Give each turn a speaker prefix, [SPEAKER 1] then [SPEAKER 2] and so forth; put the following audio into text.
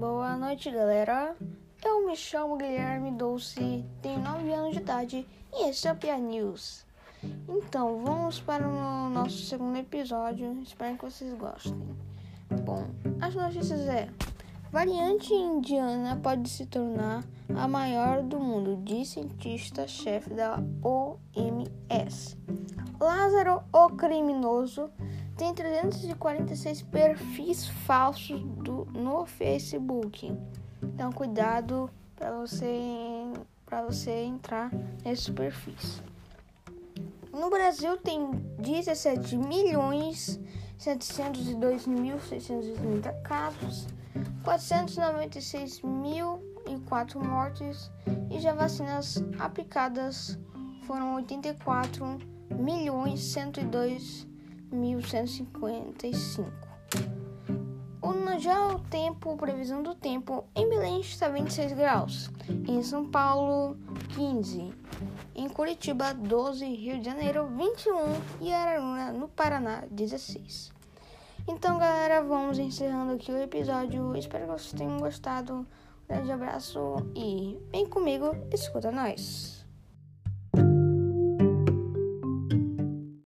[SPEAKER 1] noite, galera. Eu me chamo Guilherme Dolce, tenho 9 anos de idade e esse é o Pia News. Então, vamos para o nosso segundo episódio. Espero que vocês gostem. Bom, as notícias é: variante indiana pode se tornar a maior do mundo, diz cientista-chefe da OMS. Lázaro, o criminoso, tem 346 perfis falsos do, no Facebook. Então, cuidado para você para você entrar nesses perfis. No Brasil tem 17 milhões 702 mil 630 casos, 496 mil e 4 mortes e já vacinas aplicadas foram 84 milhões 102 1155. O, já o tempo, previsão do tempo, em Belém está 26 graus, em São Paulo 15, em Curitiba 12, Rio de Janeiro 21 e Araruna no Paraná 16. Então, galera, vamos encerrando aqui o episódio. Espero que vocês tenham gostado. Um grande abraço e vem comigo, escuta nós.